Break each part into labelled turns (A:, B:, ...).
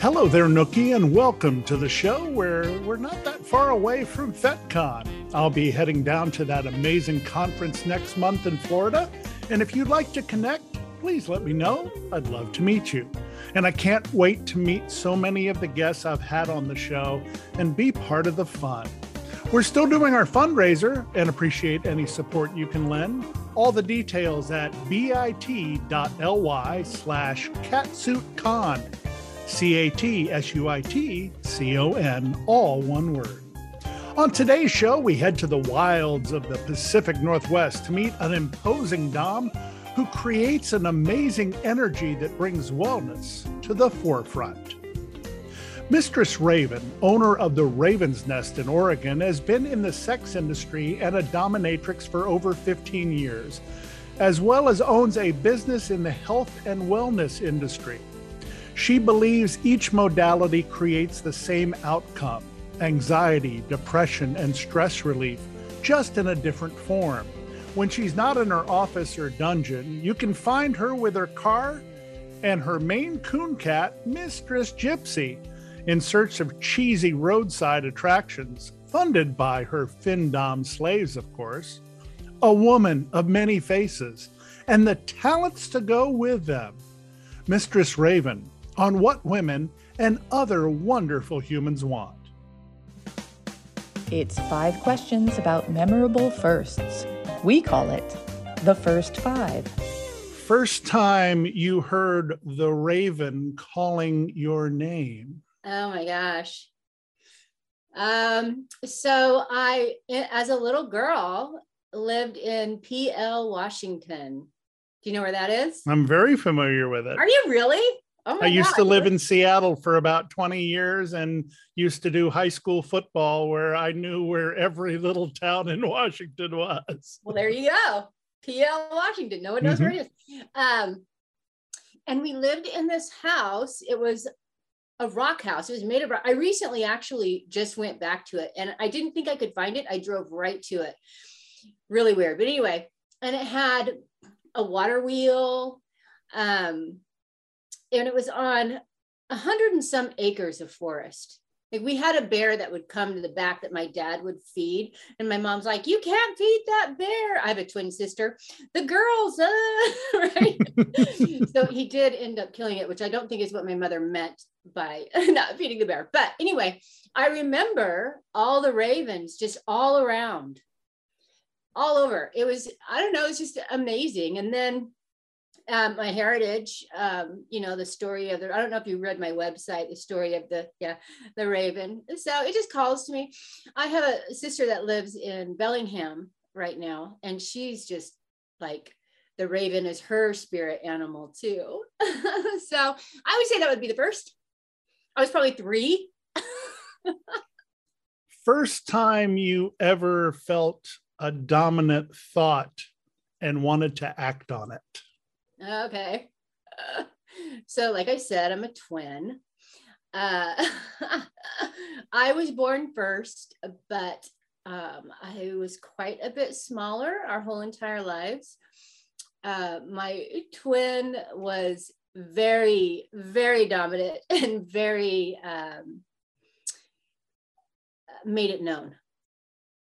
A: Hello there, Nookie, and welcome to the show where we're not that far away from FetCon. I'll be heading down to that amazing conference next month in Florida. And if you'd like to connect, please let me know. I'd love to meet you. And I can't wait to meet so many of the guests I've had on the show and be part of the fun. We're still doing our fundraiser and appreciate any support you can lend. All the details at bit.ly slash catsuitcon. C A T S U I T C O N, all one word. On today's show, we head to the wilds of the Pacific Northwest to meet an imposing Dom who creates an amazing energy that brings wellness to the forefront. Mistress Raven, owner of the Raven's Nest in Oregon, has been in the sex industry and a dominatrix for over 15 years, as well as owns a business in the health and wellness industry. She believes each modality creates the same outcome anxiety, depression, and stress relief, just in a different form. When she's not in her office or dungeon, you can find her with her car and her Maine Coon cat, Mistress Gypsy, in search of cheesy roadside attractions, funded by her Findom slaves, of course. A woman of many faces, and the talents to go with them. Mistress Raven, on what women and other wonderful humans want.
B: It's five questions about memorable firsts. We call it the first five.
A: First time you heard the raven calling your name.
C: Oh my gosh. Um, so I, as a little girl, lived in Pe Ell, Washington. Do you know where that is?
A: I'm very familiar with it.
C: Are you really?
A: Oh I used God. to live in Seattle for about 20 years and used to do high school football where I knew where every little town in Washington was.
C: Well, there you go. Pe Ell Washington. No one knows mm-hmm. where it is. Um, and we lived in this house. It was a rock house. It was made of rock. I recently actually just went back to it and I didn't think I could find it. I drove right to it. Really weird. But anyway, and it had a water wheel. Um, and it was on a hundred and some acres of forest. Like we had a bear that would come to the back that my dad would feed. And my mom's like, you can't feed that bear. I have a twin sister. The girls, uh, right? so he did end up killing it, which I don't think is what my mother meant by not feeding the bear. But anyway, I remember all the ravens just all around, all over. It was, I don't know, it's just amazing. And then um, my heritage, um, you know, the story of the, I don't know if you read my website, the story of the, yeah, the raven. So it just calls to me. I have a sister that lives in Bellingham right now, and she's just like, the raven is her spirit animal too. so I would say that would be the first. I was probably three.
A: first time you ever felt a dominant thought and wanted to act on it?
C: Okay. So, like I said, I'm a twin. Uh, I was born first, but um, I was quite a bit smaller our whole entire lives. uh, my twin was very, very dominant and very um, made it known.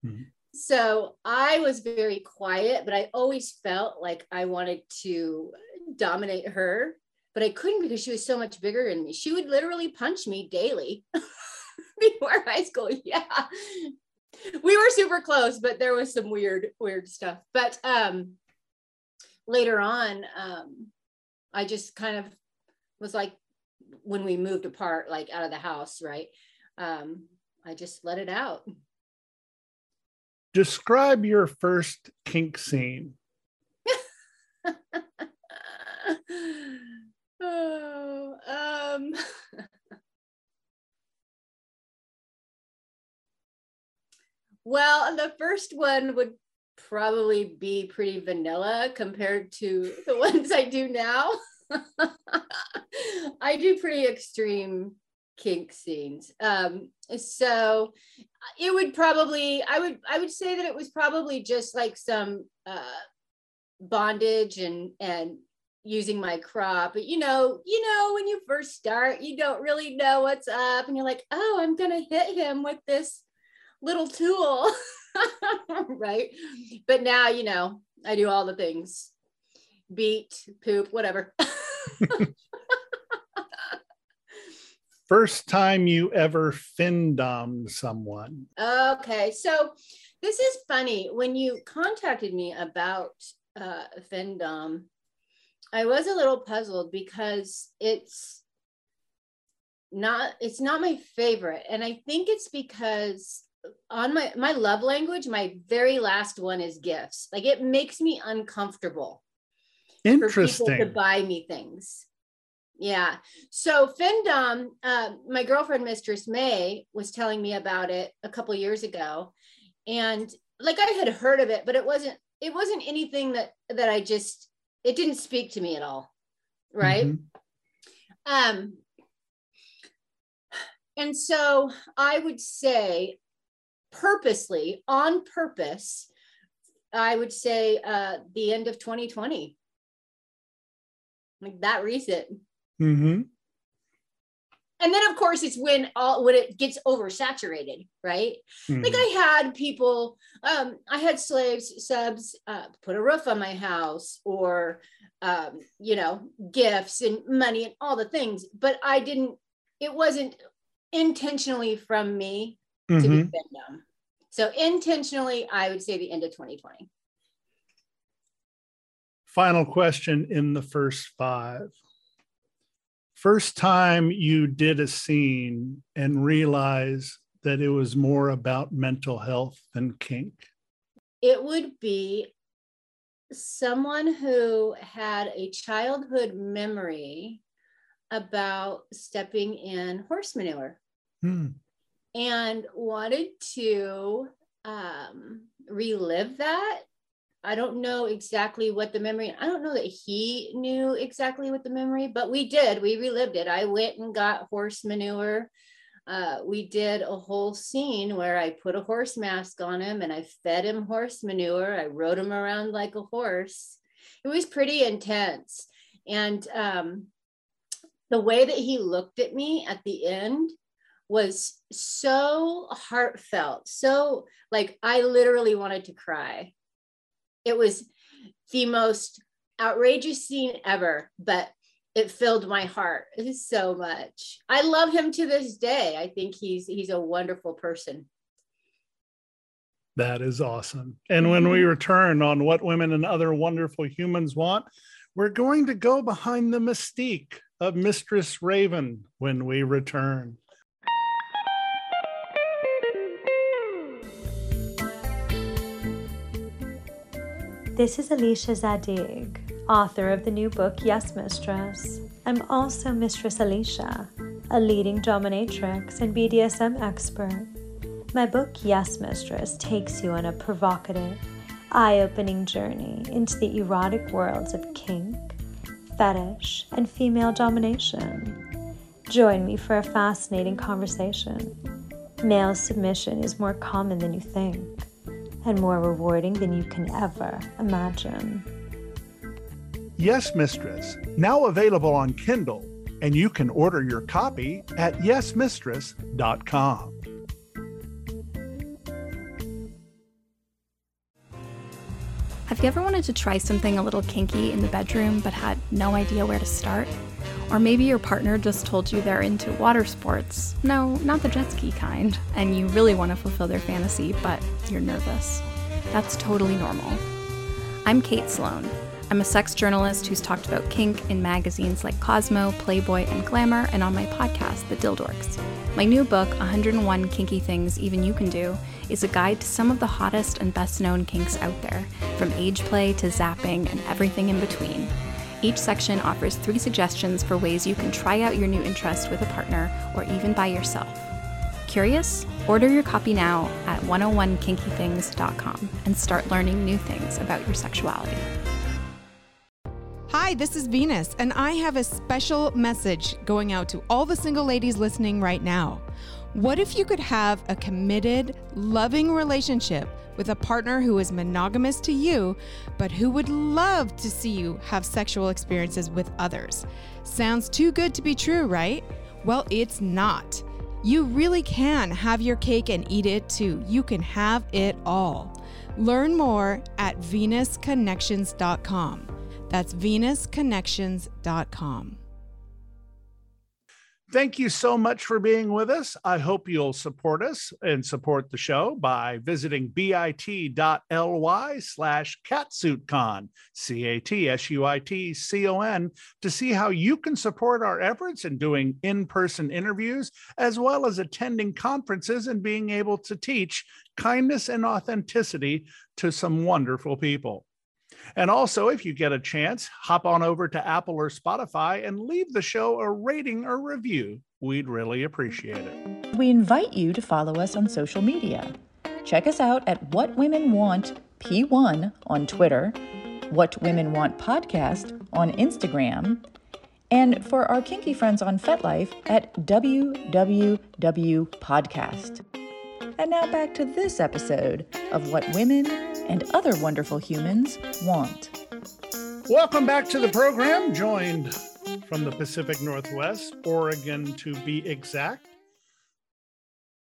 C: Mm-hmm. So I was very quiet, but I always felt like I wanted to dominate her, but I couldn't because she was so much bigger than me. She would literally punch me daily before high school. Yeah. We were super close, but there was some weird, weird stuff. But um later on, um, I just kind of was like when we moved apart, like out of the house, right? Um, I just let it out.
A: Describe your first kink scene.
C: oh, um, well, the first one would probably be pretty vanilla compared to the ones I do now. I do pretty extreme kink scenes. Um, so it would probably, I would, I would say that it was probably just like some uh, bondage and and using my crop. But you know, you know, when you first start, you don't really know what's up, and you're like, oh, I'm gonna hit him with this little tool, right? But now, you know, I do all the things, beat, poop, whatever.
A: first time you ever findomed someone?
C: Okay, so this is funny. When you contacted me about uh, findom, I was a little puzzled because it's not it's not my favorite, and I think it's because on my my love language, my very last one is gifts. Like it makes me uncomfortable.
A: Interesting.
C: To buy me things. Yeah. So findom, uh, my girlfriend, Mistress May, was telling me about it a couple years ago, and like I had heard of it, but it wasn't it wasn't anything that that I just it didn't speak to me at all, right? mm-hmm. Um, and so I would say, purposely, on purpose, I would say uh, the end of 2020, like that recent.
A: Mm-hmm.
C: And then of course it's when all when it gets oversaturated, right? Mm-hmm. Like I had people, um, I had slaves, subs uh, put a roof on my house or um, you know, gifts and money and all the things, but I didn't, it wasn't intentionally from me mm-hmm. to be mm-hmm. So intentionally, I would say the end of 2020.
A: Final question in the first five first time you did a scene and realize that it was more about mental health than kink?
C: It would be someone who had a childhood memory about stepping in horse manure hmm. and wanted to um, relive that I don't know exactly what the memory, I don't know that he knew exactly what the memory, but we did. We relived it. I went and got horse manure. Uh, we did a whole scene where I put a horse mask on him and I fed him horse manure. I rode him around like a horse. It was pretty intense. And um, the way that he looked at me at the end was so heartfelt. So, like, I literally wanted to cry it was the most outrageous scene ever, but it filled my heart so much. I love him to this day. I think he's he's a wonderful person.
A: That is awesome. And when we mm-hmm. return on what women and other wonderful humans want, we're going to go behind the mystique of Mistress Raven when we return.
D: This is Alicia Zadig, author of the new book Yes Mistress. I'm also Mistress Alicia, a leading dominatrix and BDSM expert. My book Yes Mistress takes you on a provocative, eye opening journey into the erotic worlds of kink, fetish, and female domination. Join me for a fascinating conversation. Male submission is more common than you think and more rewarding than you can ever imagine.
A: Yes, Mistress, now available on Kindle, and you can order your copy at yesmistress.com.
E: Have you ever wanted to try something a little kinky in the bedroom but had no idea where to start? Or maybe your partner just told you they're into water sports. No, not the jet ski kind. And you really want to fulfill their fantasy, but you're nervous. That's totally normal. I'm Kate Sloan. I'm a sex journalist who's talked about kink in magazines like Cosmo, Playboy, and Glamour, and on my podcast, The Dildorks. My new book, 101 Kinky Things Even You Can Do, is a guide to some of the hottest and best known kinks out there, from age play to zapping and everything in between. Each section offers three suggestions for ways you can try out your new interest with a partner or even by yourself. Curious? Order your copy now at 101kinkythings.com and start learning new things about your sexuality.
F: Hi, this is Venus, and I have a special message going out to all the single ladies listening right now. What if you could have a committed, loving relationship with a partner who is monogamous to you, but who would love to see you have sexual experiences with others? Sounds too good to be true, right? Well, it's not. You really can have your cake and eat it too. You can have it all. Learn more at venusconnections.com. That's venusconnections.com.
A: Thank you so much for being with us. I hope you'll support us and support the show by visiting bit.ly slash catsuitcon, C-A-T-S-U-I-T-C-O-N, to see how you can support our efforts in doing in-person interviews, as well as attending conferences and being able to teach kindness and authenticity to some wonderful people. And also, if you get a chance, hop on over to Apple or Spotify and leave the show a rating or review. We'd really appreciate it.
B: We invite you to follow us on social media. Check us out at What Women Want P1 on Twitter, What Women Want Podcast on Instagram, and for our kinky friends on FetLife at WWW Podcast. And now back to this episode of What Women and Other Wonderful Humans Want.
A: Welcome back to the program, joined from the Pacific Northwest, Oregon to be exact,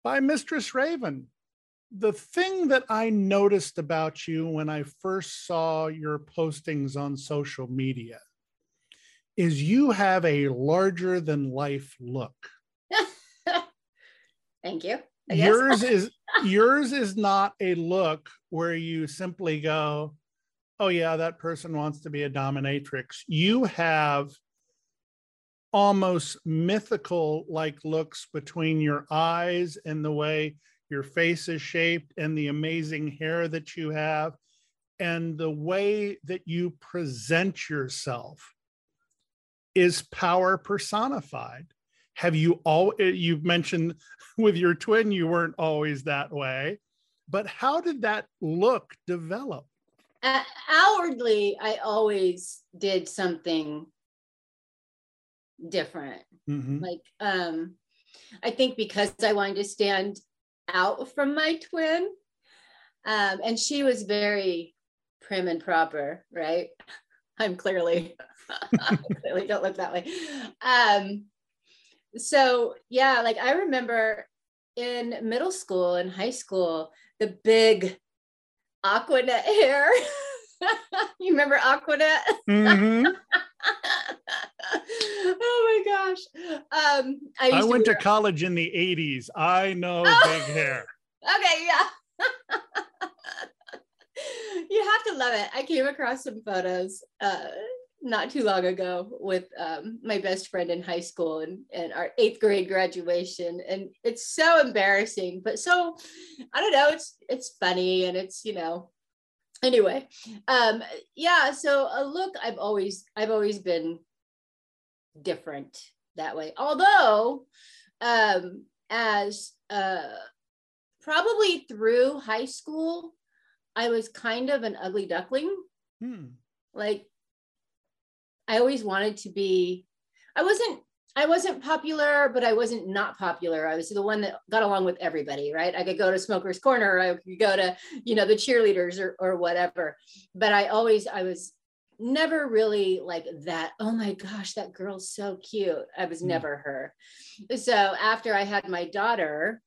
A: by Mistress Raven. The thing that I noticed about you when I first saw your postings on social media is you have a larger than life look.
C: Thank you.
A: Yours is yours is not a look where you simply go, "Oh yeah, that person wants to be a dominatrix." You have almost mythical like looks between your eyes and the way your face is shaped and the amazing hair that you have and the way that you present yourself is power personified have you all eh, you've mentioned with your twin you weren't always that way but how did that look develop?
C: Uh, outwardly i always did something different. Mm-hmm. like um i think because i wanted to stand out from my twin um and she was very prim and proper right? I'm clearly I clearly don't look that way. Um so yeah, like I remember in middle school and high school, the big Aquanet hair. you remember Aquanet? Mm-hmm. oh my gosh. Um,
A: I, I went to, to, college in the 80s. I know oh. big hair.
C: Okay, yeah. you have to love it. I came across some photos uh, not too long ago with um, my best friend in high school and, and our eighth grade graduation. And it's so embarrassing but so i don't know it's it's funny and it's you know. Anyway um yeah so a look i've always i've always been different that way. Although um as uh probably through high school i was kind of an ugly duckling. Hmm. like I always wanted to be, I wasn't, I wasn't popular, but I wasn't not popular. I was the one that got along with everybody, right? I could go to Smoker's Corner, I could go to, you know, the cheerleaders or, or whatever. But I always, I was never really like that. Oh my gosh, that girl's so cute. I was mm. never her. So after I had my daughter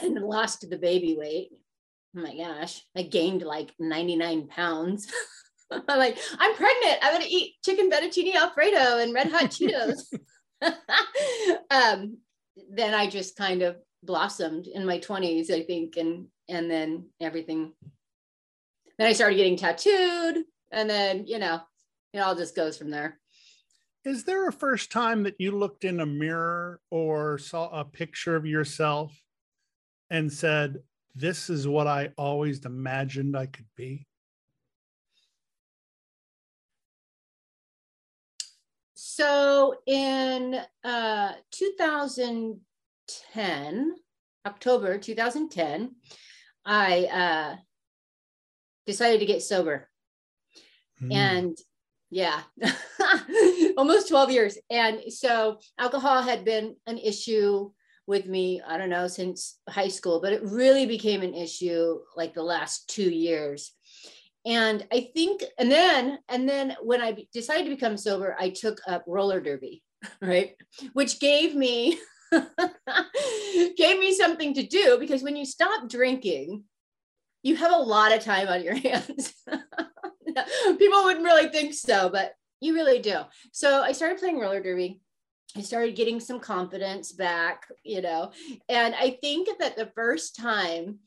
C: and lost the baby weight, oh my gosh, I gained like 99 pounds. I'm like, I'm pregnant. I'm gonna eat chicken fettuccine alfredo and red hot Cheetos. um, then I just kind of blossomed in my 20s, I think, and and then everything. Then I started getting tattooed, and then you know, it all just goes from there.
A: Is there a first time that you looked in a mirror or saw a picture of yourself and said, "This is what I always imagined I could be"?
C: So in uh, 2010, October 2010, I uh, decided to get sober. Mm. And yeah, almost 12 years. And so alcohol had been an issue with me, I don't know, since high school, but it really became an issue like the last two years and i think and then and then when i decided to become sober i took up roller derby right? Which gave me gave me something to do because when you stop drinking you have a lot of time on your hands. People wouldn't really think so but you really do. So i started playing roller derby. I started getting some confidence back, you know. And I think that the first time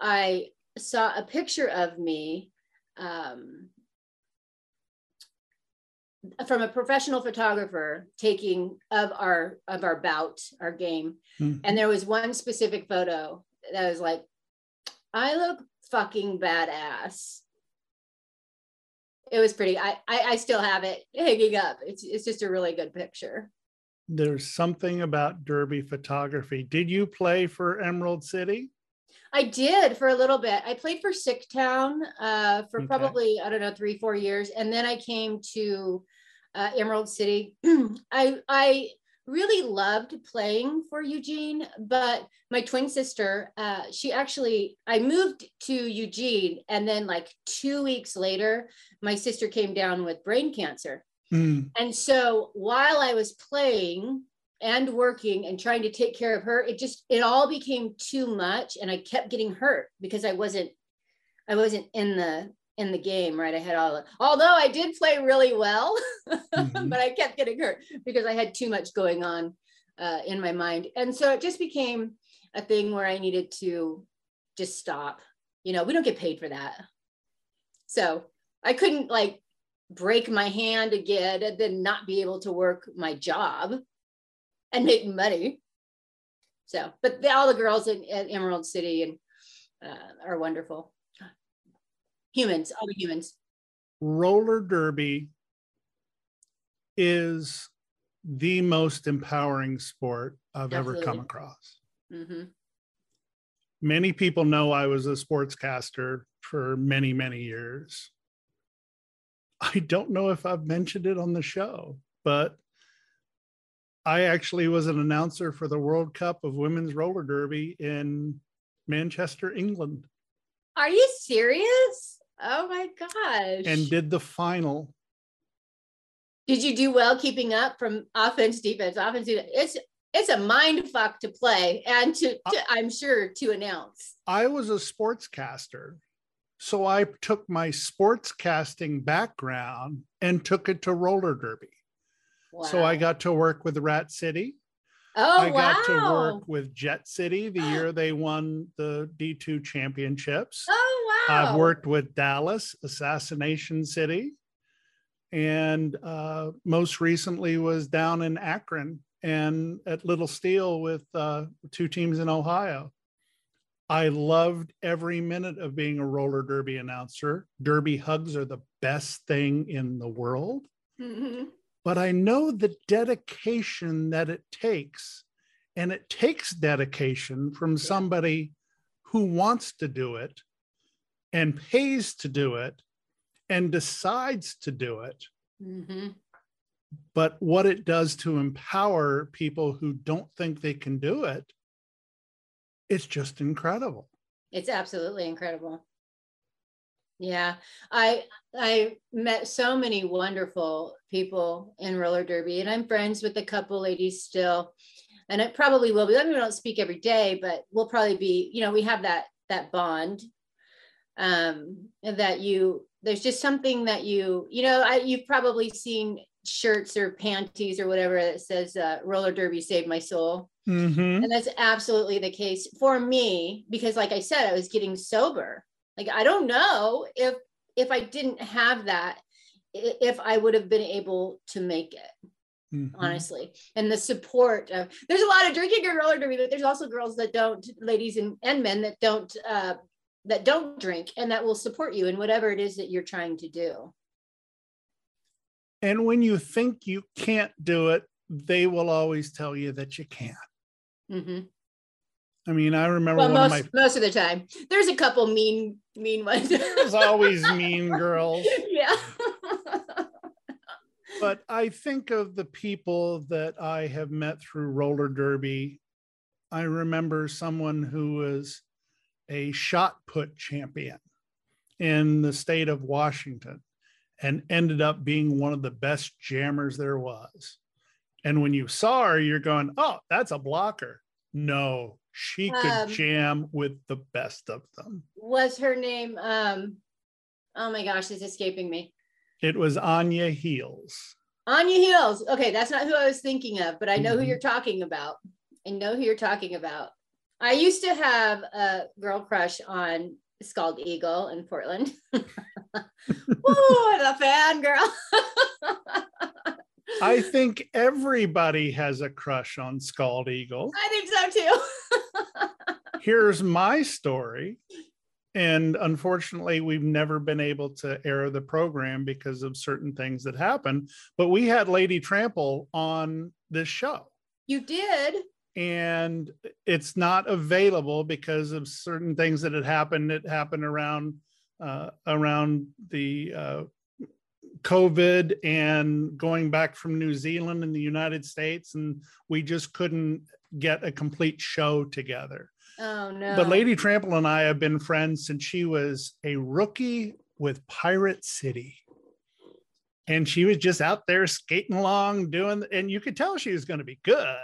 C: I saw a picture of me um, from a professional photographer taking of our of our bout our game. Mm-hmm. and there was one specific photo that was like i look fucking badass. It was pretty I, I i still have it hanging up. It's it's just a really good picture.
A: There's something about derby photography. Did you play for emerald city
C: I did for a little bit. I played for Sicktown uh, for okay. probably I don't know three four years, and then I came to uh, Emerald City. I I really loved playing for Eugene, but my twin sister, uh, she actually I moved to Eugene, and then like two weeks later, my sister came down with brain cancer. Mm. And so while I was playing, and working and trying to take care of her it just it all became too much and i kept getting hurt because i wasn't i wasn't in the in the game right? I had all although i did play really well mm-hmm. but i kept getting hurt because i had too much going on uh, in my mind. And so it just became a thing where i needed to just stop. You know we don't get paid for that. So i couldn't like break my hand again and then not be able to work my job and make money. So, but the, all the girls in, at Emerald City and uh, are wonderful. Humans, all the humans.
A: Roller derby is the most empowering sport I've Absolutely. ever come across. Mm-hmm. Many people know I was a sportscaster for many, many years. I don't know if I've mentioned it on the show, but I actually was an announcer for the World Cup of Women's Roller Derby in Manchester, England.
C: Are you serious? Oh my gosh.
A: And did the final.
C: Did you do well keeping up from offense, defense, offense, defense? It's it's a mind fuck to play and to, to I'm sure to announce.
A: I was a sportscaster. So I took my sportscasting background and took it to roller derby. So I got to work with Rat City.
C: Oh,
A: I
C: got
A: wow. to work with Jet City the year they won the D2 championships.
C: Oh, wow.
A: I've worked with Dallas, Assassination City, and uh, most recently was down in Akron and at Little Steel with uh, two teams in Ohio. I loved every minute of being a roller derby announcer. Derby hugs are the best thing in the world. Mm-hmm but I know the dedication that it takes. And it takes dedication from somebody who wants to do it and pays to do it and decides to do it. Mm-hmm. But what it does to empower people who don't think they can do it, it's just incredible.
C: It's absolutely incredible. Yeah, I I met so many wonderful people in roller derby, and I'm friends with a couple ladies still, and it probably will be. I mean, we don't speak every day, but we'll probably be. You know, we have that that bond, um, that you. There's just something that you, you know, I you've probably seen shirts or panties or whatever that says uh, roller derby saved my soul.
A: Mm-hmm.
C: And that's absolutely the case for me because, like I said, I was getting sober like I don't know if if I didn't have that, if I would have been able to make it. Mm-hmm. honestly and the support of there's a lot of drinking in roller derby but there's also girls that don't ladies and, and men that don't uh, that don't drink and that will support you in whatever it is that you're trying to do
A: and when you think you can't do it they will always tell you that you can mm-hmm. I mean, I remember
C: well, most,
A: my...
C: most of the time. There's a couple mean, mean ones.
A: There's always mean girls.
C: Yeah.
A: but I think of the people that I have met through roller derby. I remember someone who was a shot put champion in the state of Washington and ended up being one of the best jammers there was. And when you saw her, you're going, oh, that's a blocker. No, she could um, jam with the best of them.
C: Was her name um oh my gosh, it's escaping me.
A: It was Anya Heels.
C: Anya Heels. Okay, that's not who I was thinking of, but I know mm-hmm. who you're talking about. I know who you're talking about. I used to have a girl crush on Scald Eagle in Portland. Ooh, the fan girl.
A: I think everybody has a crush on Scald Eagle.
C: I think so too.
A: Here's my story. And unfortunately, we've never been able to air the program because of certain things that happened. But we had Lady Trample on this show.
C: You did.
A: And it's not available because of certain things that had happened. It happened around uh, around the uh, COVID and going back from New Zealand and the United States, and we just couldn't get a complete show together.
C: Oh no.
A: But Lady Trample and I have been friends since she was a rookie with Pirate City. And she was just out there skating along, doing, and you could tell she was going to be good.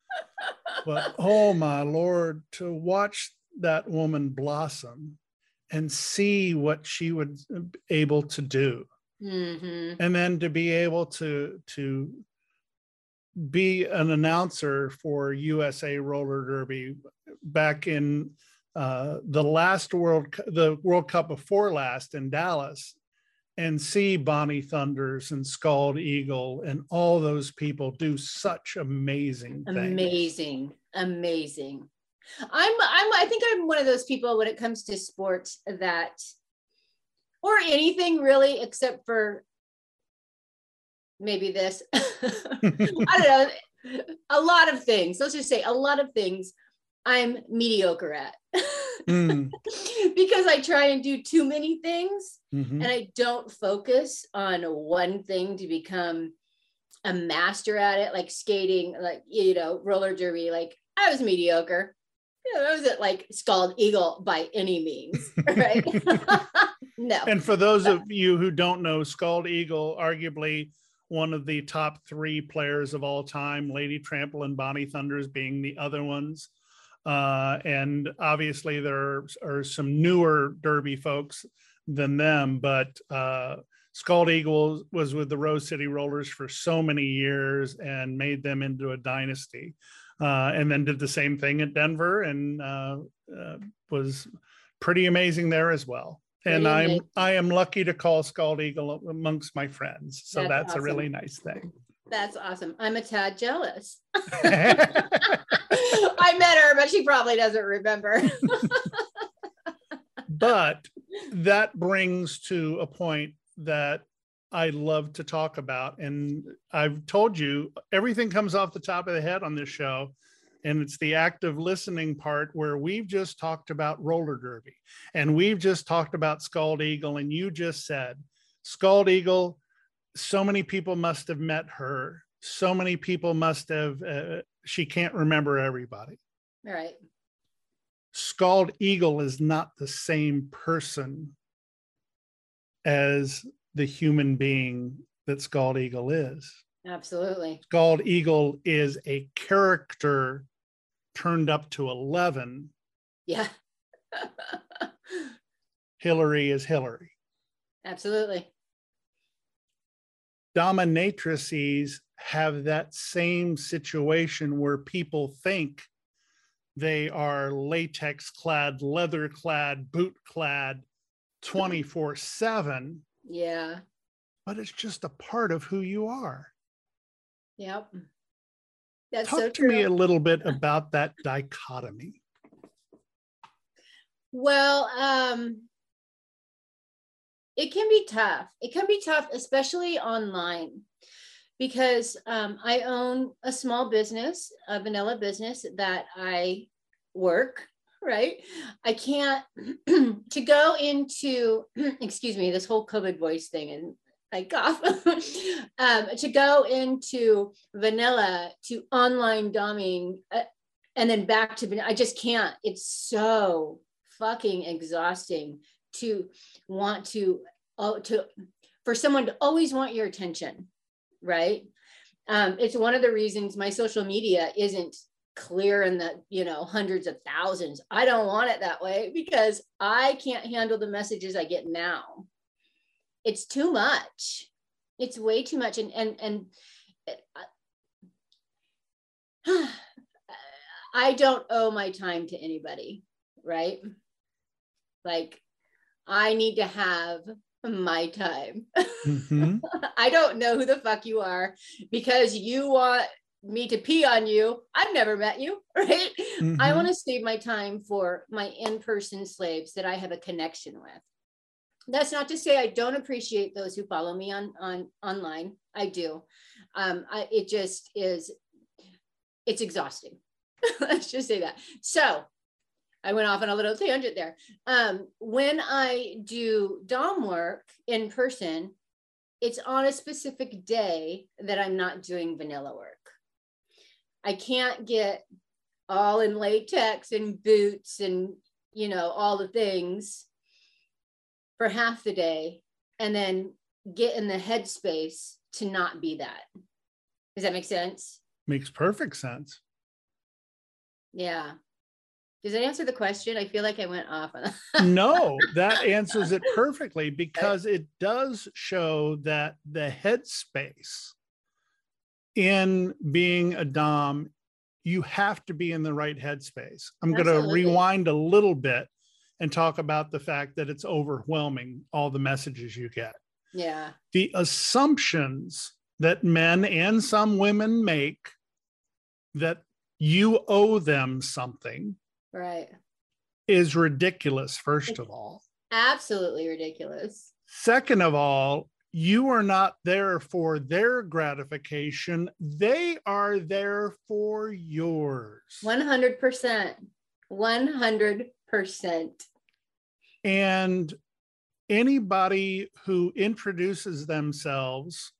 A: but oh my lord, to watch that woman blossom and see what she was able to do mm-hmm. and then to be able to to be an announcer for USA Roller Derby back in uh, the last World the World Cup before last in Dallas and see Bonnie Thunders and Scald Eagle and all those people do such amazing
C: things. Amazing, amazing. I'm I'm I think I'm one of those people when it comes to sports that or anything really except for maybe this. I don't know. A lot of things. Let's just say a lot of things I'm mediocre at. mm. because I try and do too many things mm-hmm. and I don't focus on one thing to become a master at it, like skating, like, you know, roller derby. Like I was mediocre. You know, I wasn't like scald eagle by any means, right? No.
A: And for those of you who don't know, Scald Eagle, arguably one of the top three players of all time, Lady Trample and Bonnie Thunders being the other ones. Uh, and obviously, there are some newer Derby folks than them, but uh, Scald Eagle was with the Rose City Rollers for so many years and made them into a dynasty. Uh, and then did the same thing at Denver and uh, uh, was pretty amazing there as well and I'm I am lucky to call Scald Eagle amongst my friends. So that's, that's awesome. a really nice thing.
C: That's awesome. I'm a tad jealous. I met her, but she probably doesn't remember.
A: but that brings to a point that I love to talk about. And I've told you everything comes off the top of the head on this show and it's the active listening part where we've just talked about roller derby and we've just talked about Scald Eagle, and you just said Scald Eagle. So many people must have met her. So many people must have. Uh, she can't remember everybody.
C: Right.
A: Scald Eagle is not the same person as the human being that Scald Eagle is.
C: Absolutely.
A: Scald Eagle is a character turned up to 11.
C: Yeah.
A: Hillary is Hillary.
C: Absolutely.
A: Dominatrices have that same situation where people think they are latex clad, leather clad, boot clad 24 7.
C: Yeah.
A: But it's just a part of who you are.
C: Yep. That's
A: Talk
C: so
A: to me a little bit about that dichotomy.
C: Well, um, it can be tough. It can be tough, especially online, because um, I own a small business, a vanilla business that I work, right? I can't to go into, excuse me, this whole COVID voice thing and I cough, um, to go into vanilla to online doming uh, and then back to vanilla. I just can't. It's so fucking exhausting to want to oh to for someone to always want your attention right um, it's one of the reasons my social media isn't clear in the you know hundreds of thousands i don't want it that way because i can't handle the messages i get now it's too much it's way too much and and and uh, i don't owe my time to anybody right like I need to have my time.
A: Mhm.
C: I don't know who the fuck you are because you want me to pee on you. I've never met you, right? I
A: Mhm.
C: want to save my time for my in-person slaves that I have a connection with. That's not to say I don't appreciate those who follow me on on online. I do. Um, I, it just is. It's exhausting. Let's just say that. So I went off on a little tangent there. Um, when I do DOM work in person, it's on a specific day that I'm not doing vanilla work. I can't get all in latex and boots and, you know, all the things for half the day and then get in the headspace to not be that. Does that make sense?
A: Makes perfect sense.
C: Yeah. Does that answer the question? I feel like I went off
A: no, that answers it perfectly because it does show that the headspace in being a Dom, you have to be in the right headspace. I'm going to rewind a little bit and talk about the fact that it's overwhelming, all the messages you get.
C: yeah.
A: The assumptions that men and some women make that you owe them something
C: Right.
A: is ridiculous, first of all.
C: Absolutely ridiculous.
A: Second of all, you are not there for their gratification. They are there for yours.
C: 100%. 100%.
A: And anybody who introduces themselves,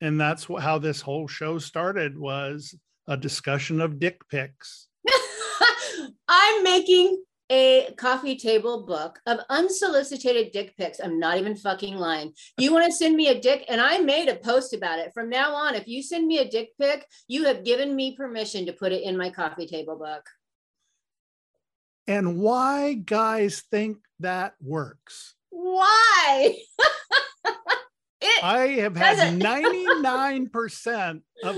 A: and that's how this whole show started, was a discussion of dick pics.
C: I'm making a coffee table book of unsolicited dick pics. I'm not even fucking lying. You want to send me a dick? And I made a post about it. From now on, if you send me a dick pic, you have given me permission to put it in my coffee table book.
A: And why guys think that works.
C: Why?
A: I have had
C: Doesn't-
A: 99% of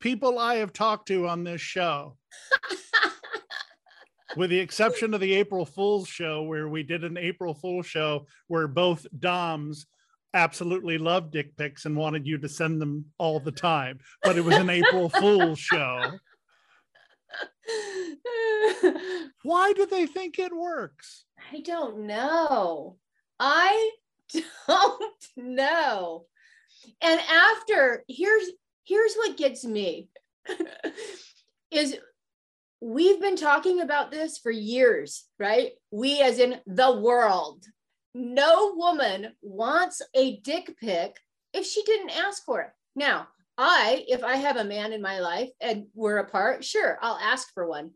A: people I have talked to on this show, with the exception of the April Fool's show, where we did an April Fool's show where both Doms absolutely loved dick pics and wanted you to send them all the time. But it was an April Fool's show. Why do they think it works?
C: I don't know. I don't know. And after here's here's what gets me is we've been talking about this for years, right? We as in the world. No woman wants a dick pic if she didn't ask for it. Now, I, if I have a man in my life and we're apart, sure, I'll ask for one.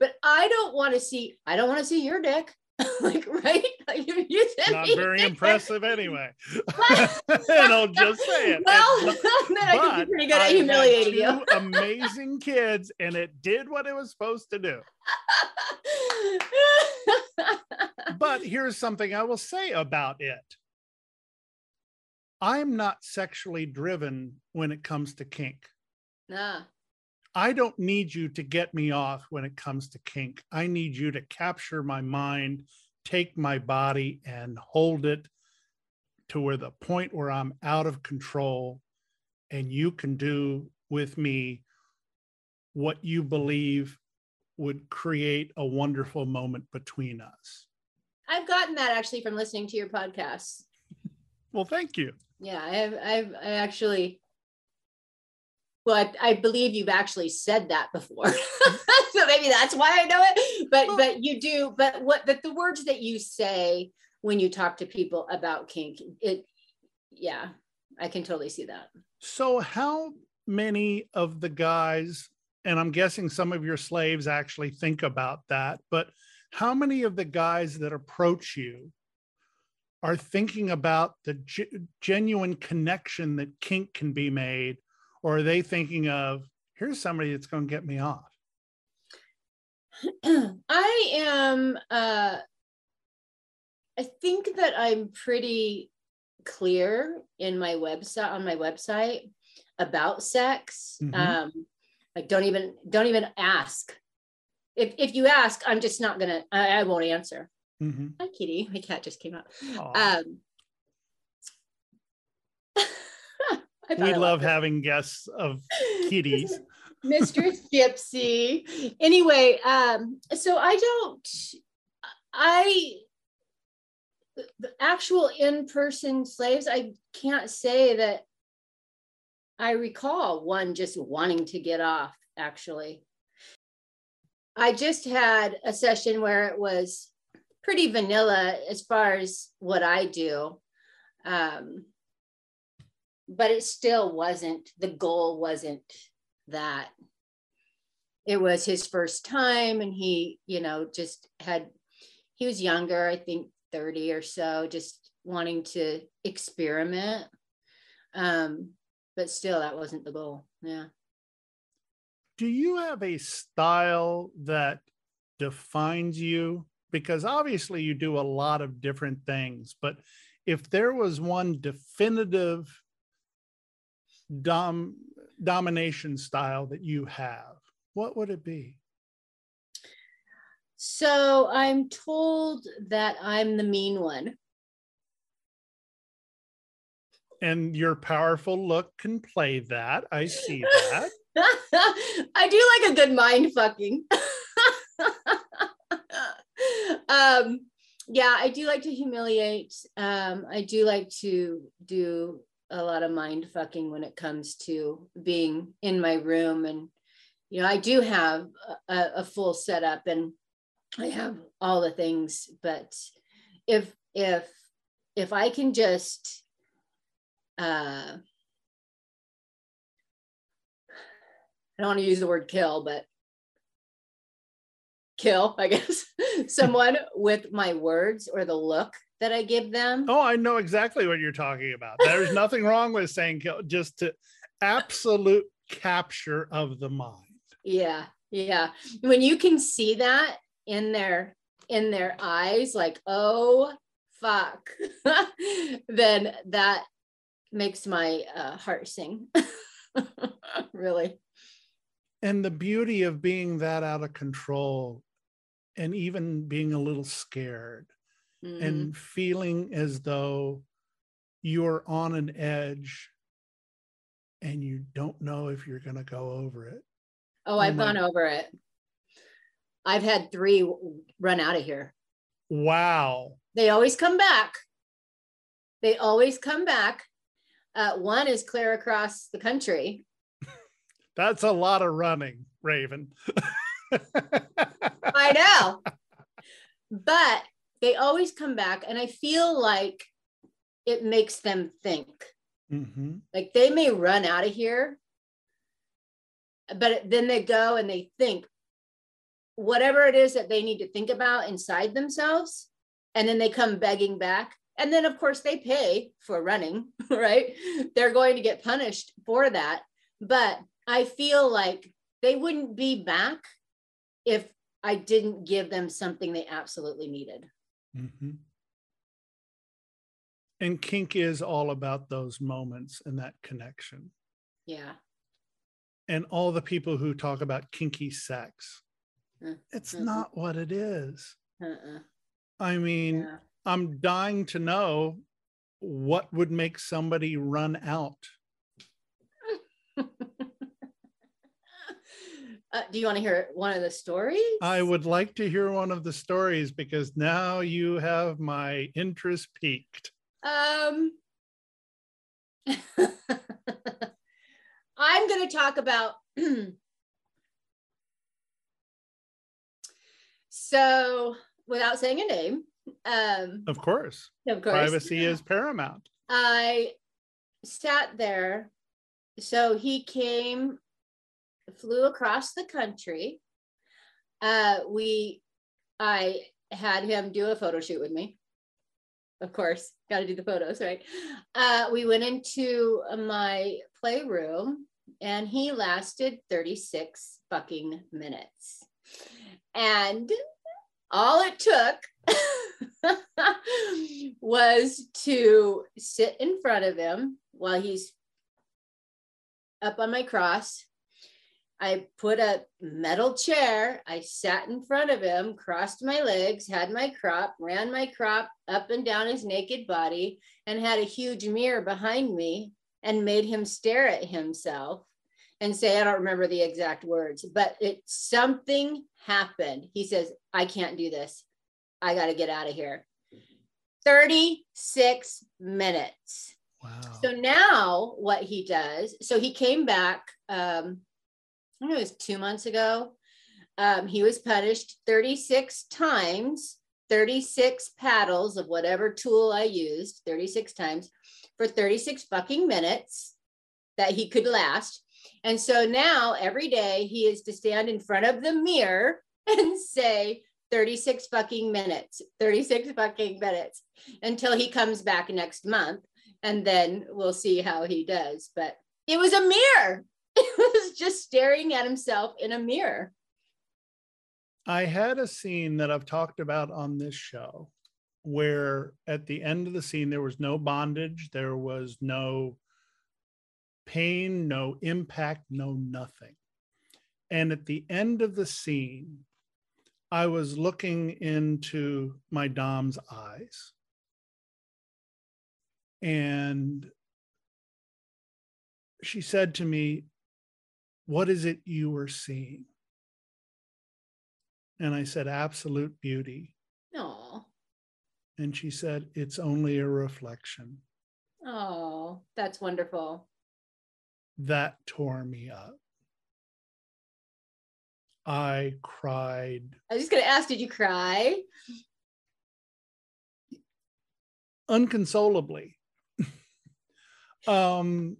C: But I don't want to see, I don't want to see your dick. like, right? Like, if you send
A: not very impressive anyway. and I'll just say it.
C: Well, then I could be pretty good at humiliating you.
A: amazing kids, and it did what it was supposed to do. but here's something I will say about it. I'm not sexually driven when it comes to kink.
C: Nah.
A: I don't need you to get me off when it comes to kink. I need you to capture my mind, take my body, and hold it to where the point where I'm out of control and you can do with me what you believe would create a wonderful moment between us.
C: I've gotten that actually from listening to your podcast.
A: Well, thank you.
C: Yeah, I've, I've I actually well, I, I, believe you've actually said that before, so maybe that's why I know it. But but you do. But what but the words that you say when you talk to people about kink, it yeah, I can totally see that.
A: So how many of the guys, and I'm guessing some of your slaves actually think about that, but how many of the guys that approach you are thinking about the g- genuine connection that kink can be made or are they thinking of here's somebody that's going to get me off?
C: I am uh i think that i'm pretty clear in my website on my website about sex. Mm-hmm. um like don't even don't even ask. If if you ask i'm just not gonna i, I won't answer mm-hmm. hi kitty my cat just came out um
A: we love having guests of kitties.
C: Mistress Gypsy. Anyway, um, so I don't, I, the actual in person slaves, I can't say that I recall one just wanting to get off, actually. I just had a session where it was pretty vanilla as far as what I do. Um, but it still wasn't the goal wasn't that. It was his first time and he you know just had he was younger i think 30 or so just wanting to experiment. Um but still that wasn't the goal yeah.
A: Do you have a style that defines you because obviously you do a lot of different things but if there was one definitive dom domination style that you have, what would it be?
C: So I'm told that I'm the mean one.
A: And your powerful look can play that. I see that.
C: I do like a good mind fucking. um, yeah, I do like to humiliate. Um, I do like to do a lot of mind fucking when it comes to being in my room and you know i do have a, a, full setup and i have all the things but if if if i can just uh i don't want to use the word kill but kill i guess someone with my words or the look that I give them.
A: Oh, I know exactly what you're talking about. There's nothing wrong with saying kill, just to absolute capture of the mind.
C: Yeah. Yeah. When you can see that in their in their eyes like, "Oh, fuck." then that makes my uh, heart sing. really.
A: And the beauty of being that out of control and even being a little scared mm-hmm. and feeling as though you're on an edge and you don't know if you're going to go over it.
C: Oh, I've gone over it. I've had three run out of here.
A: Wow.
C: They always come back. They always come back. Uh, one is clear across the country.
A: That's a lot of running, Raven.
C: I know. But they always come back and i feel like it makes them think mm-hmm. like they may run out of here but then they go and they think whatever it is that they need to think about inside themselves and then they come begging back and then of course they pay for running right they're going to get punished for that but i feel like they wouldn't be back if i didn't give them something they absolutely needed
A: mm-hmm. and kink is all about those moments and that connection
C: yeah
A: and all the people who talk about kinky sex mm-hmm. it's not what it is. Uh-uh. i mean yeah. I'm dying to know what would make somebody run out.
C: uh, do you want to hear one of the stories?
A: I would like to hear one of the stories because now you have my interest piqued. Um,
C: I'm going to talk about. so, without saying a name,
A: um, of course.
C: Of course.
A: Privacy is paramount.
C: I sat there. So he came, flew across the country. Uh, we, I had him do a photo shoot with me. Of course, got to do the photos, right? Uh, we went into my playroom and he lasted 36 fucking minutes. And all it took was to sit in front of him while he's up on my cross. I put a metal chair. I sat in front of him, crossed my legs, had my crop, ran my crop up and down his naked body, and had a huge mirror behind me and made him stare at himself and say, I don't remember the exact words, but it something happened. He says, I can't do this. I got to get out of here. 36 minutes. Wow. So now what he does, so he came back, um, It was two months ago. Um, he was punished 36 times, 36 paddles of whatever tool I used, 36 times for 36 fucking minutes that he could last. And so now every day he is to stand in front of the mirror and say, 36 fucking minutes, 36 fucking minutes until he comes back next month. And then we'll see how he does. But it was a mirror. Just staring at himself in a mirror.
A: I had a scene that I've talked about on this show where at the end of the scene, there was no bondage, there was no pain, no impact, no nothing. And at the end of the scene, I was looking into my Dom's eyes. And she said to me, What is it you were seeing? And I said, Absolute beauty.
C: Oh.
A: And she said, It's only a reflection.
C: Oh, that's wonderful.
A: That tore me up. I cried.
C: I was just going to ask, did you cry?
A: Unconsolably. um,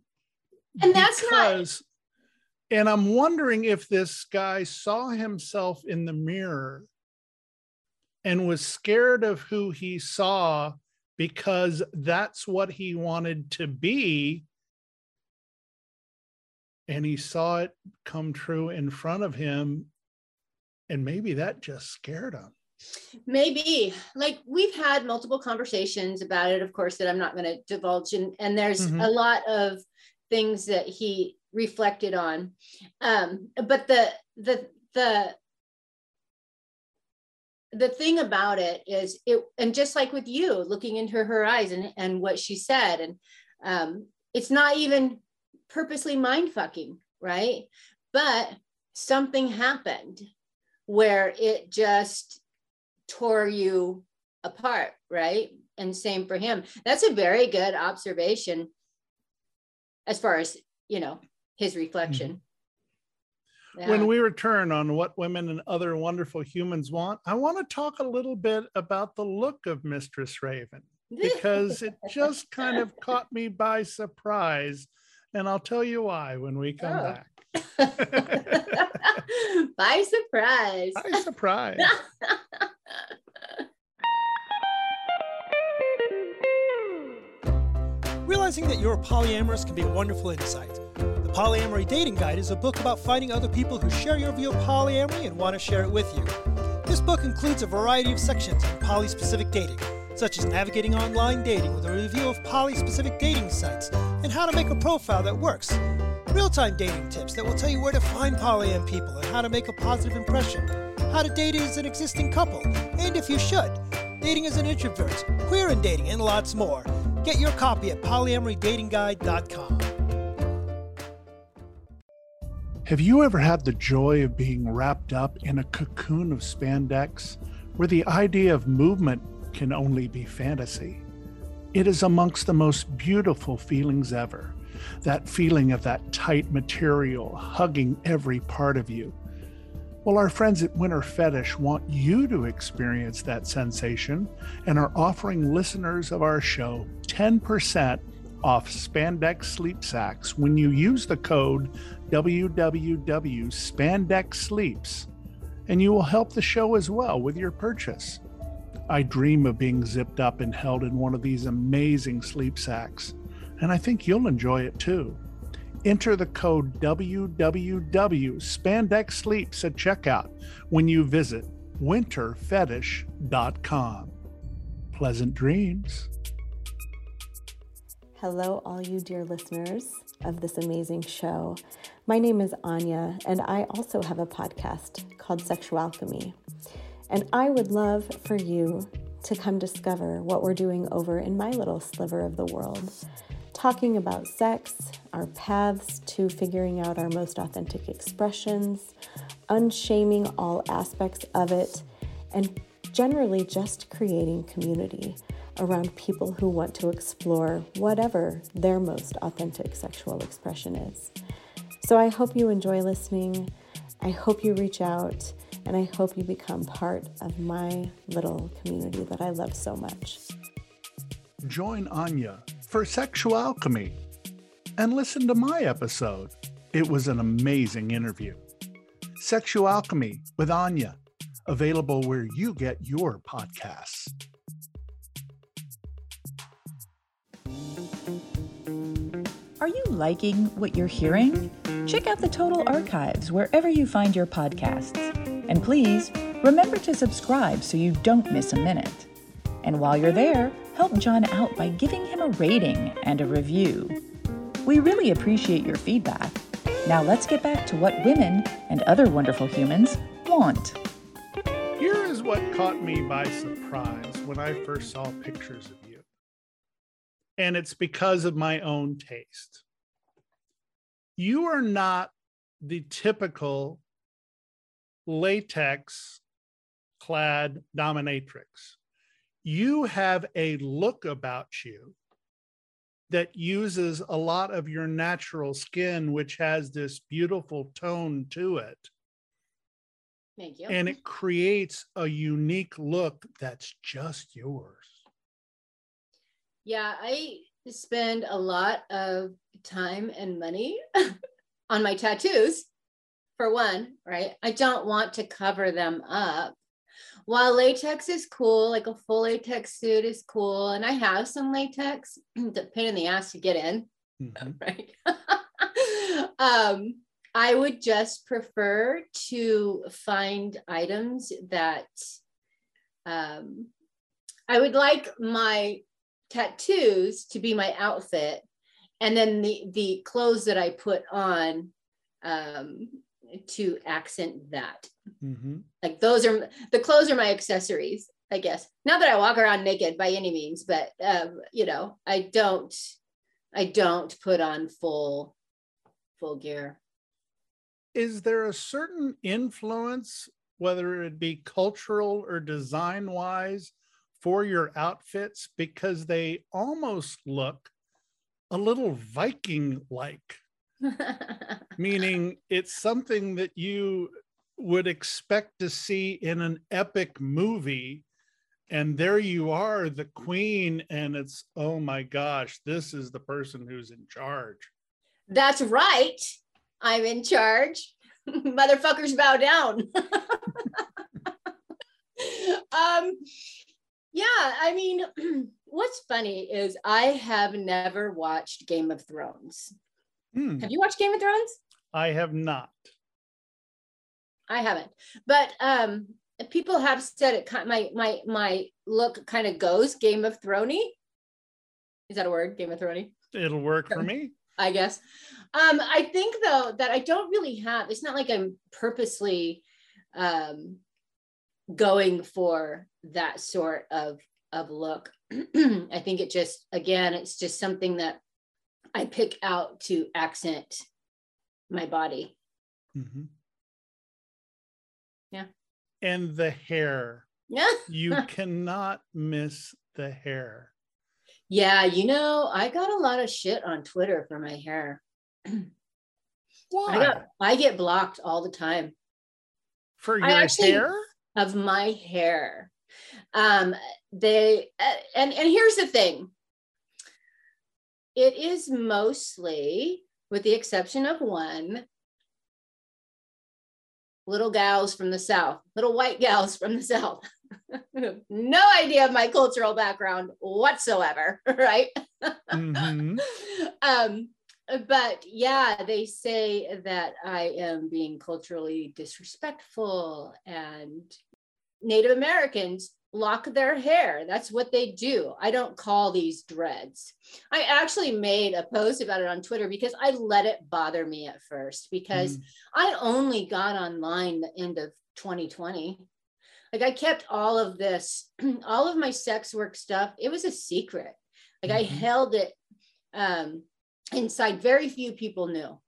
C: and that's because.
A: And I'm wondering if this guy saw himself in the mirror and was scared of who he saw because that's what he wanted to be. And he saw it come true in front of him and maybe that just scared him
C: maybe like we've had multiple conversations about it of course that i'm not going to divulge and and there's mm-hmm. a lot of things that he reflected on um but the the the the thing about it is it and just like with you looking into her eyes and and what she said and um it's not even purposely mind fucking right but something happened where it just tore you apart, right? And same for him. That's a very good observation as far as, you know, his reflection. Mm-hmm.
A: Yeah. When we return on what women and other wonderful humans want, I want to talk a little bit about the look of Mistress Raven because it just kind of caught me by surprise. And I'll tell you why when we come oh. back.
C: By surprise.
A: By surprise.
G: Realizing that you're polyamorous can be a wonderful insight. Polyamory Dating Guide is a book about finding other people who share your view of polyamory and want to share it with you. This book includes a variety of sections on poly specific dating, such as navigating online dating with a review of poly specific dating sites and how to make a profile that works, real time dating tips that will tell you where to find polyam people and how to make a positive impression, how to date as an existing couple, and if you should, dating as an introvert, queer in dating, and lots more. Get your copy at polyamorydatingguide.com.
A: Have you ever had the joy of being wrapped up in a cocoon of spandex where the idea of movement can only be fantasy? It is amongst the most beautiful feelings ever. That feeling of that tight material hugging every part of you. Well, our friends at Winter Fetish want you to experience that sensation and are offering listeners of our show 10% off spandex sleep sacks when you use the code www.spandexsleeps, and you will help the show as well with your purchase. I dream of being zipped up and held in one of these amazing sleep sacks, and I think you'll enjoy it too. Enter the code www.spandexsleeps at checkout when you visit winterfetish.com. Pleasant dreams.
H: Hello, all you dear listeners of this amazing show. My name is Anya, and I also have a podcast called Sexual Sexualchemy. And I would love for you to come discover what we're doing over in my little sliver of the world, talking about sex, our paths to figuring out our most authentic expressions, unshaming all aspects of it, and generally just creating community around people who want to explore whatever their most authentic sexual expression is. So I hope you enjoy listening. I hope you reach out, and I hope you become part of my little community that I love so much.
A: Join Anya for Sexual Alchemy and listen to my episode. It was an amazing interview. Sexual Alchemy with Anya, available where you get your podcasts.
B: Are you liking what you're hearing? Check out the Total Archives wherever you find your podcasts. And please remember to subscribe so you don't miss a minute. And while you're there, help John out by giving him a rating and a review. We really appreciate your feedback. Now let's get back to what women and other wonderful humans want.
A: Here is what caught me by surprise when I first saw pictures of. And it's because of my own taste. You are not the typical latex clad dominatrix. You have a look about you that uses a lot of your natural skin, which has this beautiful tone to it.
C: Thank you.
A: And it creates a unique look that's just yours.
C: Yeah, I spend a lot of time and money on my tattoos, for one, right? I don't want to cover them up. While latex is cool, like a full latex suit is cool, and I have some latex, the pain in the ass to get in,
A: Mhm.
C: right? um, I would just prefer to find items that um, I would like my tattoos to be my outfit, and then the the clothes that I put on um, to accent that.
A: Mhm.
C: Like those are the clothes are my accessories, I guess. Not that I walk around naked by any means, but um, you know, I don't I don't put on full full gear.
A: Is there a certain influence, whether it be cultural or design wise, for your outfits? Because they almost look a little Viking like, meaning it's something that you would expect to see in an epic movie. And there you are, the queen, and it's, oh my gosh, this is the person who's in charge.
C: That's right. I'm in charge. Motherfuckers bow down. um Yeah, I mean, what's funny is I have never watched Game of Thrones. Hmm. Have you watched Game of Thrones?
A: I have not.
C: I haven't, but um, people have said it. My my my look kind of goes Game of Throny. Is that a word? Game of Throny?
A: It'll work for me.
C: I guess. Um, I think though that I don't really have. It's not like I'm purposely um, going for that sort of of look. I think it just again, it's just something that I pick out to accent my body. Mm-hmm. Yeah.
A: And the hair.
C: Yeah.
A: you cannot miss the hair.
C: Yeah, you know, I got a lot of shit on Twitter for my hair.
A: Why?
C: I, got, I get blocked all the time.
A: For your actually, hair?
C: Of my hair. Um, they uh, and and here's the thing. It is mostly, with the exception of one, little gals from the South, little white gals from the South. no idea of my cultural background whatsoever, right? Mm-hmm. um, but yeah, they say that I am being culturally disrespectful and Native Americans lock their hair. That's what they do. I don't call these dreads. I actually made a post about it on Twitter because I let it bother me at first because mm. I only got online the end of 2020. Like I kept all of this, all of my sex work stuff. It was a secret. Like mm-hmm. I held it um, inside. Very few people knew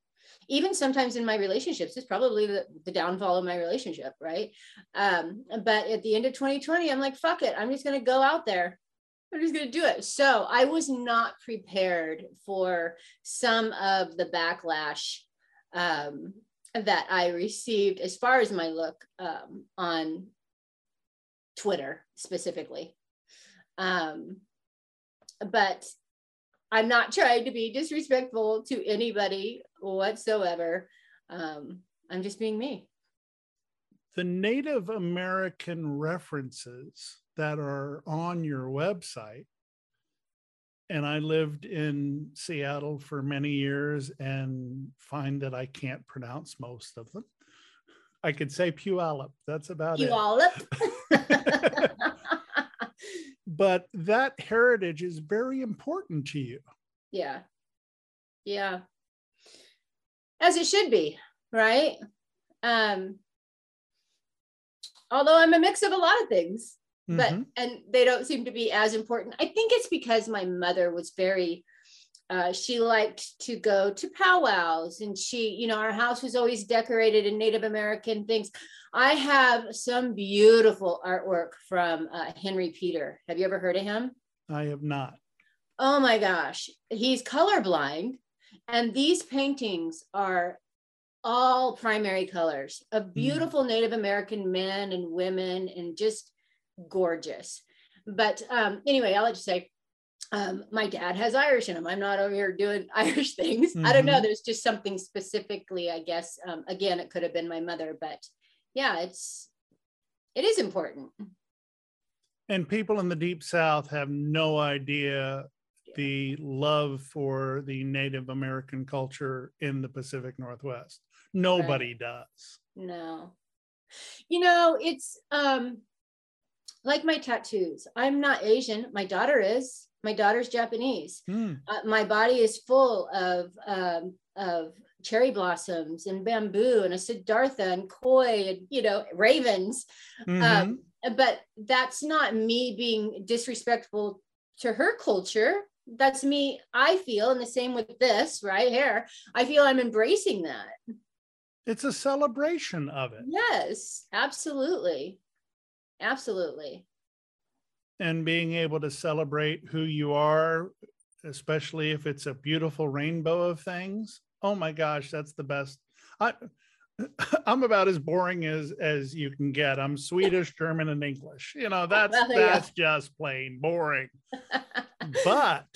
C: even sometimes in my relationships it's probably the, the downfall of my relationship right? Um, but at the end of 2020 i'm like fuck it i'm just going to go out there. I'm just going to do it. So i was not prepared for some of the backlash um, that i received as far as my look um, on twitter specifically. Um, but I'm not trying to be disrespectful to anybody whatsoever. Um, I'm just being me.
A: The Native American references that are on your website, and I lived in Seattle for many years and find that I can't pronounce most of them. I could say Puyallup. That's about
C: Puyallup.
A: it. but that heritage is very important to you.
C: Yeah. Yeah as it should be, right? Um, although I'm a mix of a lot of things, but mm-hmm. and they don't seem to be as important. I think it's because my mother was very uh, she liked to go to powwows and she, you know, our house was always decorated in Native American things. I have some beautiful artwork from uh, Henry Peter. Have you ever heard of him?
A: I have not.
C: Oh my gosh. He's colorblind and these paintings are all primary colors of hmm. beautiful mm. Native American men and women and just gorgeous. But um, anyway, I'll let you say, um, my dad has Irish in him. I'm not over here doing Irish things. Mm-hmm. I don't know. Mm-hmm. There's just something specifically, I guess. Um, again, it could have been my mother, but yeah, it's it is important.
A: And people in the deep south have no idea the love for the Native American culture in the Pacific Northwest. Nobody right. does.
C: No. You know, it's um like my tattoos. I'm not Asian. My daughter is. My daughter's Japanese. Mm. Uh, my body is full of um, of cherry blossoms and bamboo and a siddhartha and koi and you know ravens. Mm-hmm. Um, but that's not me being disrespectful to her culture that's me i feel and the same with this right here i feel i'm embracing that
A: it's a celebration of it
C: yes absolutely absolutely
A: and being able to celebrate who you are especially if it's a beautiful rainbow of things oh my gosh that's the best i I'm about as boring as as you can get. I'm Swedish, German, and English. You know, oh, that's well, that's just plain boring. but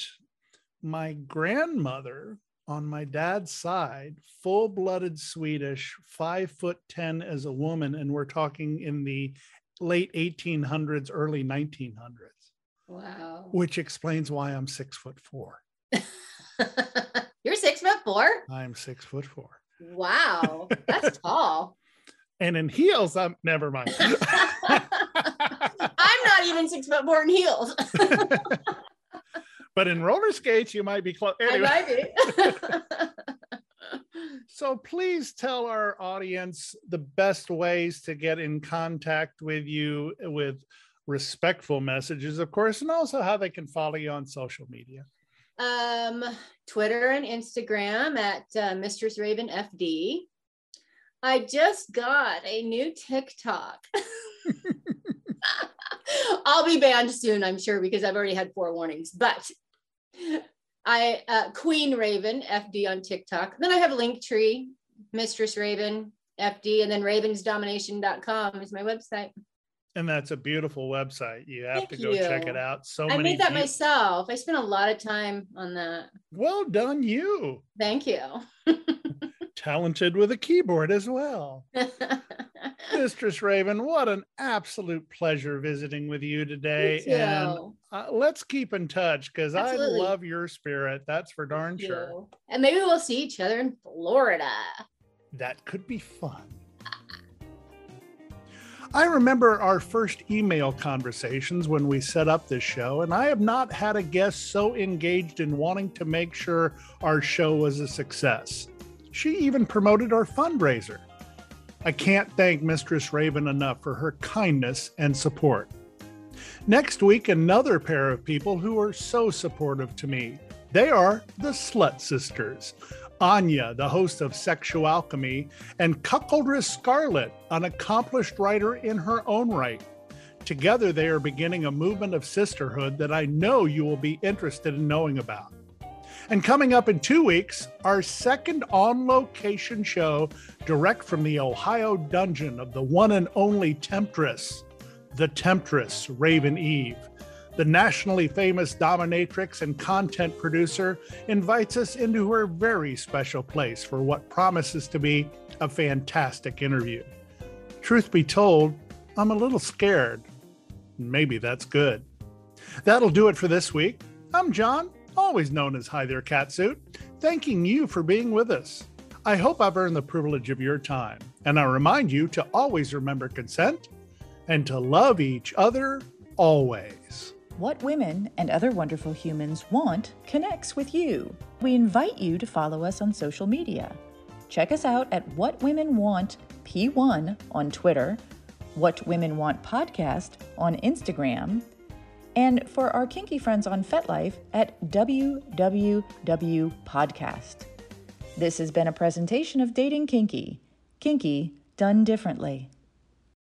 A: my grandmother on my dad's side, full-blooded Swedish, five foot ten as a woman, and we're talking in the late 1800s, early 1900s.
C: Wow.
A: Which explains why I'm six foot four.
C: You're six foot four?
A: I'm six foot four.
C: Wow. That's tall.
A: And in heels, I'm never mind.
C: I'm not even six foot four in heels.
A: but in roller skates, you might be close. Anyway.
C: I might be.
A: So please tell our audience the best ways to get in contact with you with respectful messages, of course, and also how they can follow you on social media.
C: Um, Twitter and Instagram at uh, Mistress Raven FD. I just got a new TikTok. I'll be banned soon, I'm sure, because I've already had four warnings. But I uh, Queen Raven FD on TikTok. Then I have Linktree, Mistress Raven FD, and then ravensdomination.com is my website.
A: And that's a beautiful website. You have
C: Thank
A: to go
C: you.
A: check it out. So
C: I made that
A: peop-
C: myself. I spent a lot of time on that.
A: Well done, you.
C: Thank you.
A: Talented with a keyboard as well. Mistress Raven, what an absolute pleasure visiting with you today. And uh, let's keep in touch because I love your spirit. That's for darn
C: Thank
A: sure.
C: you. And maybe we'll see each other in Florida.
A: That could be fun. I remember our first email conversations when we set up this show, and I have not had a guest so engaged in wanting to make sure our show was a success. She even promoted our fundraiser. I can't thank Mistress Raven enough for her kindness and support. Next week, another pair of people who are so supportive to me. They are the Slut Sisters. Anya, the host of Sexual Alchemy, and Cuckoldress Scarlet, an accomplished writer in her own right. Together, they are beginning a movement of sisterhood that I know you will be interested in knowing about. And coming up in two weeks, our second on location show, direct from the Ohio dungeon of the one and only Temptress, the Temptress Raven Eve. The nationally famous dominatrix and content producer invites us into her very special place for what promises to be a fantastic interview. Truth be told, I'm a little scared. Maybe that's good. That'll do it for this week. I'm John, always known as Hi There Catsuit, thanking you for being with us. I hope I've earned the privilege of your time, and I remind you to always remember consent and to love each other always.
B: What women and other wonderful humans want connects with you. We invite you to follow us on social media. Check us out at What Women Want P1 on Twitter, What Women Want Podcast on Instagram, and for our kinky friends on FetLife at WWW Podcast. This has been a presentation of Dating Kinky. Kinky done differently.